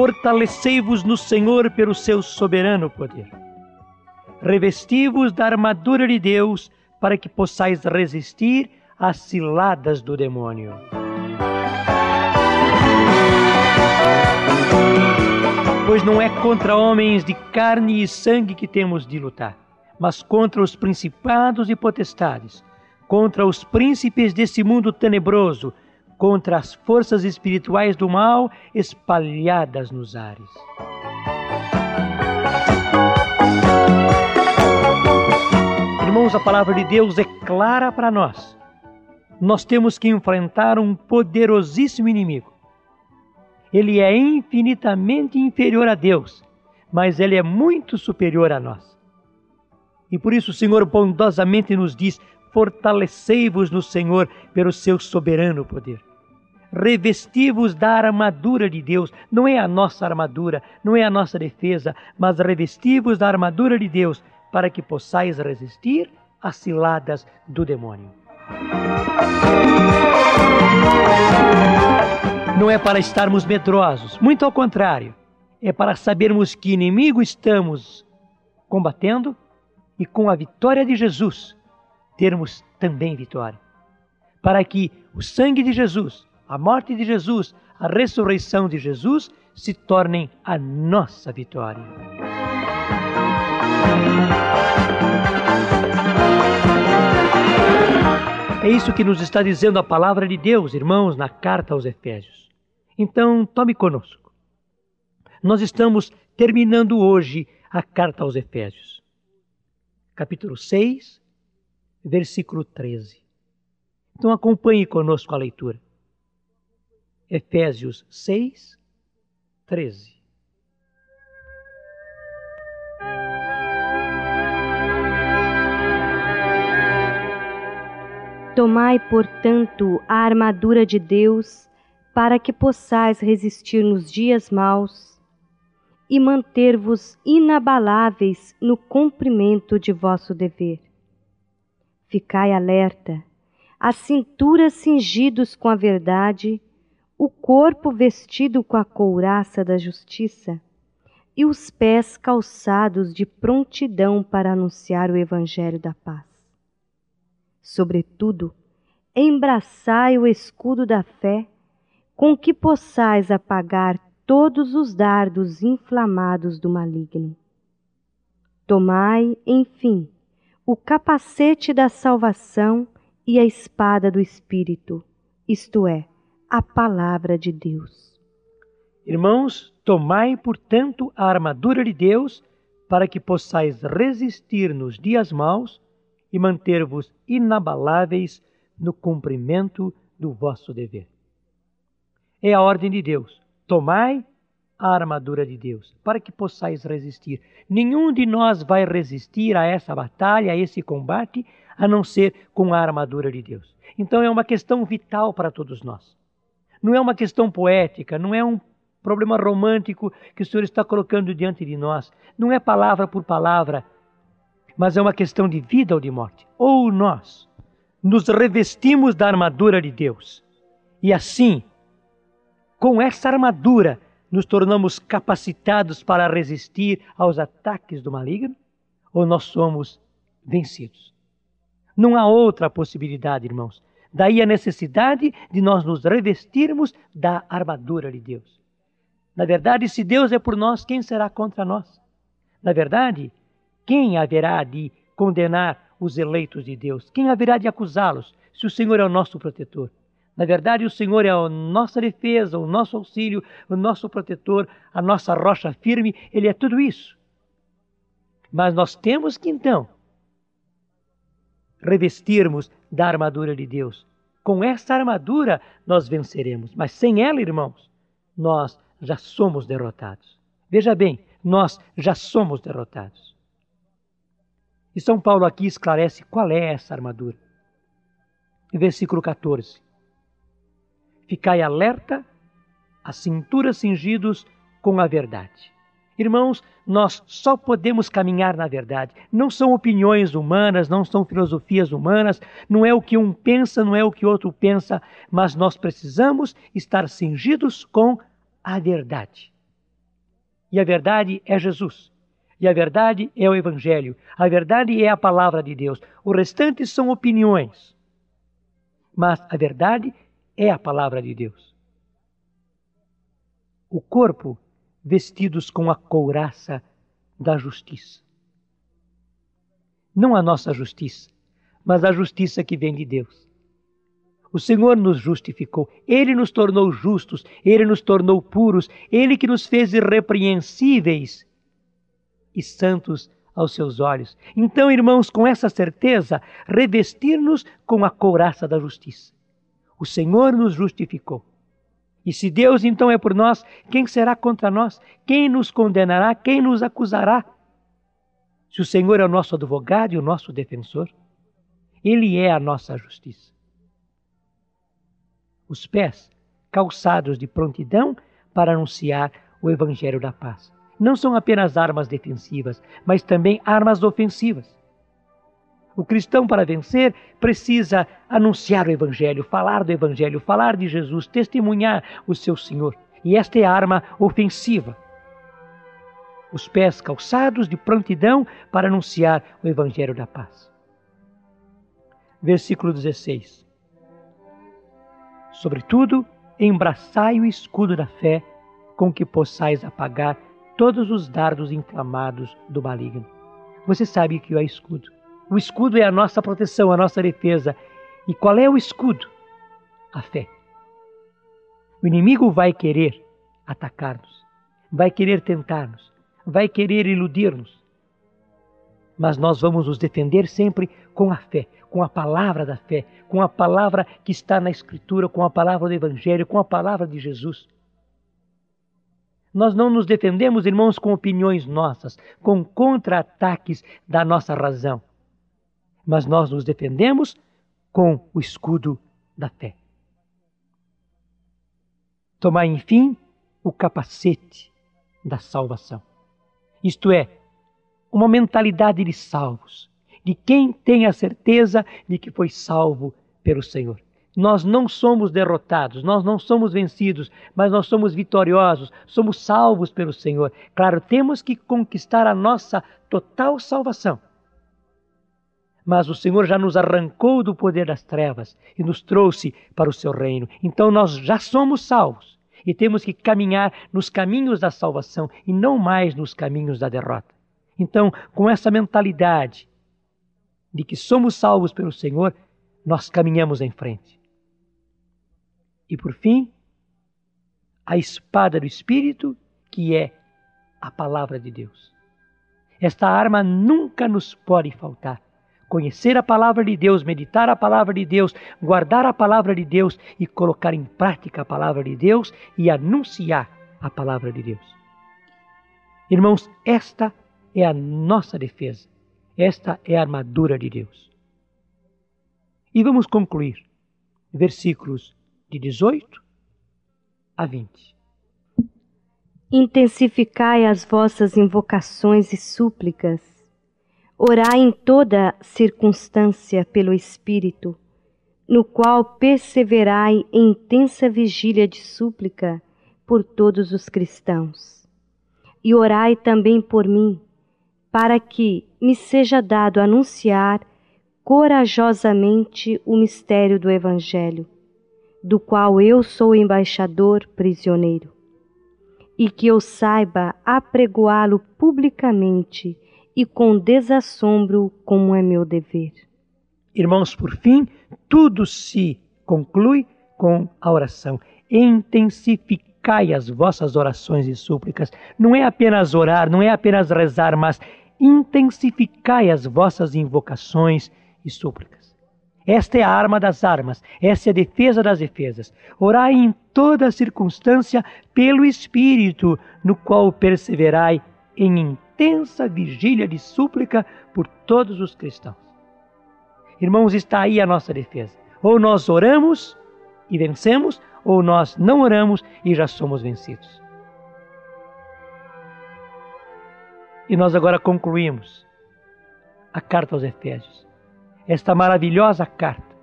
fortalecei-vos no Senhor pelo seu soberano poder. Revesti-vos da armadura de Deus para que possais resistir às ciladas do demônio. Pois não é contra homens de carne e sangue que temos de lutar, mas contra os principados e potestades, contra os príncipes desse mundo tenebroso, contra as forças espirituais do mal espalhadas nos ares. Irmãos, a palavra de Deus é clara para nós. Nós temos que enfrentar um poderosíssimo inimigo. Ele é infinitamente inferior a Deus, mas ele é muito superior a nós. E por isso o Senhor bondosamente nos diz: fortalecei-vos no Senhor pelo seu soberano poder revesti-vos da armadura de Deus. Não é a nossa armadura, não é a nossa defesa, mas revesti-vos da armadura de Deus para que possais resistir às ciladas do demônio. Não é para estarmos medrosos, muito ao contrário, é para sabermos que inimigo estamos combatendo e com a vitória de Jesus termos também vitória. Para que o sangue de Jesus a morte de Jesus, a ressurreição de Jesus se tornem a nossa vitória. É isso que nos está dizendo a palavra de Deus, irmãos, na carta aos Efésios. Então, tome conosco. Nós estamos terminando hoje a carta aos Efésios, capítulo 6, versículo 13. Então, acompanhe conosco a leitura. Efésios 6, 13. Tomai, portanto, a armadura de Deus, para que possais resistir nos dias maus e manter-vos inabaláveis no cumprimento de vosso dever. Ficai alerta, a cintura cingidos com a verdade, o corpo vestido com a couraça da justiça e os pés calçados de prontidão para anunciar o evangelho da paz. Sobretudo, embraçai o escudo da fé, com que possais apagar todos os dardos inflamados do maligno. Tomai, enfim, o capacete da salvação e a espada do Espírito, isto é, a palavra de Deus. Irmãos, tomai, portanto, a armadura de Deus, para que possais resistir nos dias maus e manter-vos inabaláveis no cumprimento do vosso dever. É a ordem de Deus. Tomai a armadura de Deus, para que possais resistir. Nenhum de nós vai resistir a essa batalha, a esse combate, a não ser com a armadura de Deus. Então é uma questão vital para todos nós. Não é uma questão poética, não é um problema romântico que o Senhor está colocando diante de nós. Não é palavra por palavra, mas é uma questão de vida ou de morte. Ou nós nos revestimos da armadura de Deus e assim, com essa armadura, nos tornamos capacitados para resistir aos ataques do maligno, ou nós somos vencidos. Não há outra possibilidade, irmãos. Daí a necessidade de nós nos revestirmos da armadura de Deus. Na verdade, se Deus é por nós, quem será contra nós? Na verdade, quem haverá de condenar os eleitos de Deus? Quem haverá de acusá-los, se o Senhor é o nosso protetor? Na verdade, o Senhor é a nossa defesa, o nosso auxílio, o nosso protetor, a nossa rocha firme, Ele é tudo isso. Mas nós temos que então revestirmos da armadura de Deus. Com essa armadura nós venceremos, mas sem ela, irmãos, nós já somos derrotados. Veja bem, nós já somos derrotados. E São Paulo aqui esclarece qual é essa armadura. Em versículo 14: Ficai alerta, a cintura cingidos com a verdade. Irmãos, nós só podemos caminhar na verdade. Não são opiniões humanas, não são filosofias humanas, não é o que um pensa, não é o que outro pensa, mas nós precisamos estar cingidos com a verdade. E a verdade é Jesus. E a verdade é o Evangelho. A verdade é a palavra de Deus. O restante são opiniões. Mas a verdade é a palavra de Deus. O corpo vestidos com a couraça da justiça. Não a nossa justiça, mas a justiça que vem de Deus. O Senhor nos justificou, Ele nos tornou justos, Ele nos tornou puros, Ele que nos fez irrepreensíveis e santos aos seus olhos. Então, irmãos, com essa certeza, revestir-nos com a couraça da justiça. O Senhor nos justificou. E se Deus então é por nós, quem será contra nós? Quem nos condenará? Quem nos acusará? Se o Senhor é o nosso advogado e o nosso defensor, Ele é a nossa justiça. Os pés calçados de prontidão para anunciar o Evangelho da paz. Não são apenas armas defensivas, mas também armas ofensivas. O cristão, para vencer, precisa anunciar o Evangelho, falar do Evangelho, falar de Jesus, testemunhar o seu Senhor. E esta é a arma ofensiva. Os pés calçados de prontidão para anunciar o Evangelho da paz. Versículo 16. Sobretudo, embraçai o escudo da fé, com que possais apagar todos os dardos inflamados do maligno. Você sabe que é escudo o escudo é a nossa proteção, a nossa defesa. E qual é o escudo? A fé. O inimigo vai querer atacar-nos, vai querer tentar-nos, vai querer iludir-nos. Mas nós vamos nos defender sempre com a fé, com a palavra da fé, com a palavra que está na Escritura, com a palavra do Evangelho, com a palavra de Jesus. Nós não nos defendemos, irmãos, com opiniões nossas, com contra-ataques da nossa razão mas nós nos defendemos com o escudo da fé. Tomar, enfim, o capacete da salvação. Isto é, uma mentalidade de salvos, de quem tem a certeza de que foi salvo pelo Senhor. Nós não somos derrotados, nós não somos vencidos, mas nós somos vitoriosos, somos salvos pelo Senhor. Claro, temos que conquistar a nossa total salvação mas o Senhor já nos arrancou do poder das trevas e nos trouxe para o seu reino. Então nós já somos salvos e temos que caminhar nos caminhos da salvação e não mais nos caminhos da derrota. Então, com essa mentalidade de que somos salvos pelo Senhor, nós caminhamos em frente. E por fim, a espada do Espírito, que é a palavra de Deus. Esta arma nunca nos pode faltar conhecer a palavra de Deus, meditar a palavra de Deus, guardar a palavra de Deus e colocar em prática a palavra de Deus e anunciar a palavra de Deus. Irmãos, esta é a nossa defesa, esta é a armadura de Deus. E vamos concluir, versículos de 18 a 20. Intensificai as vossas invocações e súplicas Orai em toda circunstância pelo Espírito, no qual perseverai em intensa vigília de súplica por todos os cristãos. E orai também por mim, para que me seja dado anunciar corajosamente o mistério do Evangelho, do qual eu sou embaixador prisioneiro, e que eu saiba apregoá-lo publicamente e com desassombro, como é meu dever. Irmãos, por fim, tudo se conclui com a oração. Intensificai as vossas orações e súplicas. Não é apenas orar, não é apenas rezar, mas intensificai as vossas invocações e súplicas. Esta é a arma das armas, esta é a defesa das defesas. Orai em toda circunstância pelo Espírito, no qual perseverai em intensa vigília de súplica por todos os cristãos. Irmãos, está aí a nossa defesa. Ou nós oramos e vencemos, ou nós não oramos e já somos vencidos. E nós agora concluímos a carta aos Efésios. Esta maravilhosa carta,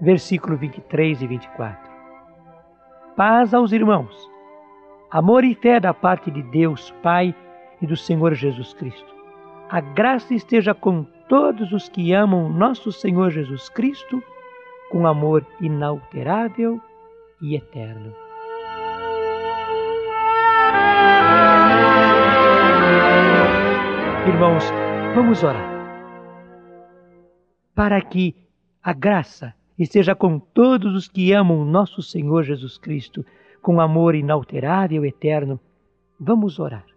versículo 23 e 24. Paz aos irmãos amor e fé da parte de Deus Pai e do Senhor Jesus Cristo. A graça esteja com todos os que amam nosso Senhor Jesus Cristo com amor inalterável e eterno. Irmãos, vamos orar. Para que a graça esteja com todos os que amam nosso Senhor Jesus Cristo com amor inalterável e eterno, vamos orar.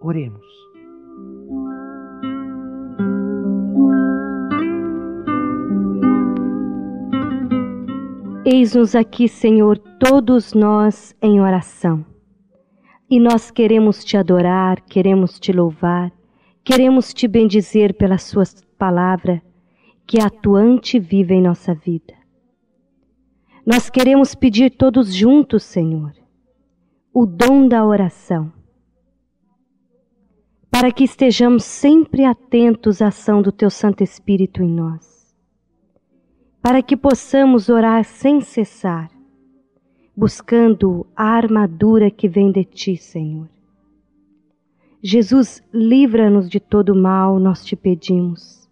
Oremos. Eis-nos aqui, Senhor, todos nós em oração. E nós queremos te adorar, queremos te louvar, queremos te bendizer pela Sua palavra, que é atuante e viva em nossa vida. Nós queremos pedir todos juntos, Senhor, o dom da oração, para que estejamos sempre atentos à ação do Teu Santo Espírito em nós para que possamos orar sem cessar, buscando a armadura que vem de ti, Senhor. Jesus, livra-nos de todo mal, nós te pedimos.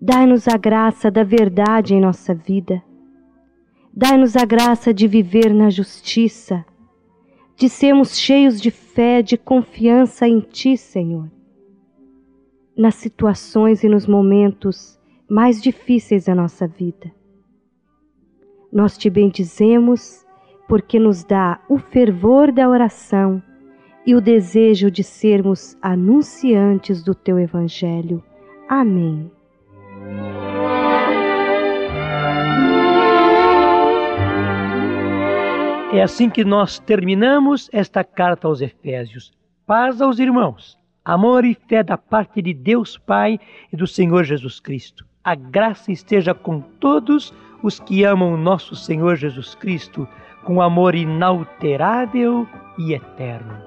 Dai-nos a graça da verdade em nossa vida. Dai-nos a graça de viver na justiça, de sermos cheios de fé, de confiança em Ti, Senhor. Nas situações e nos momentos mais difíceis da nossa vida. Nós te bendizemos porque nos dá o fervor da oração e o desejo de sermos anunciantes do teu Evangelho. Amém. É assim que nós terminamos esta carta aos Efésios. Paz aos irmãos, amor e fé da parte de Deus Pai e do Senhor Jesus Cristo a graça esteja com todos os que amam nosso Senhor Jesus Cristo com amor inalterável e eterno.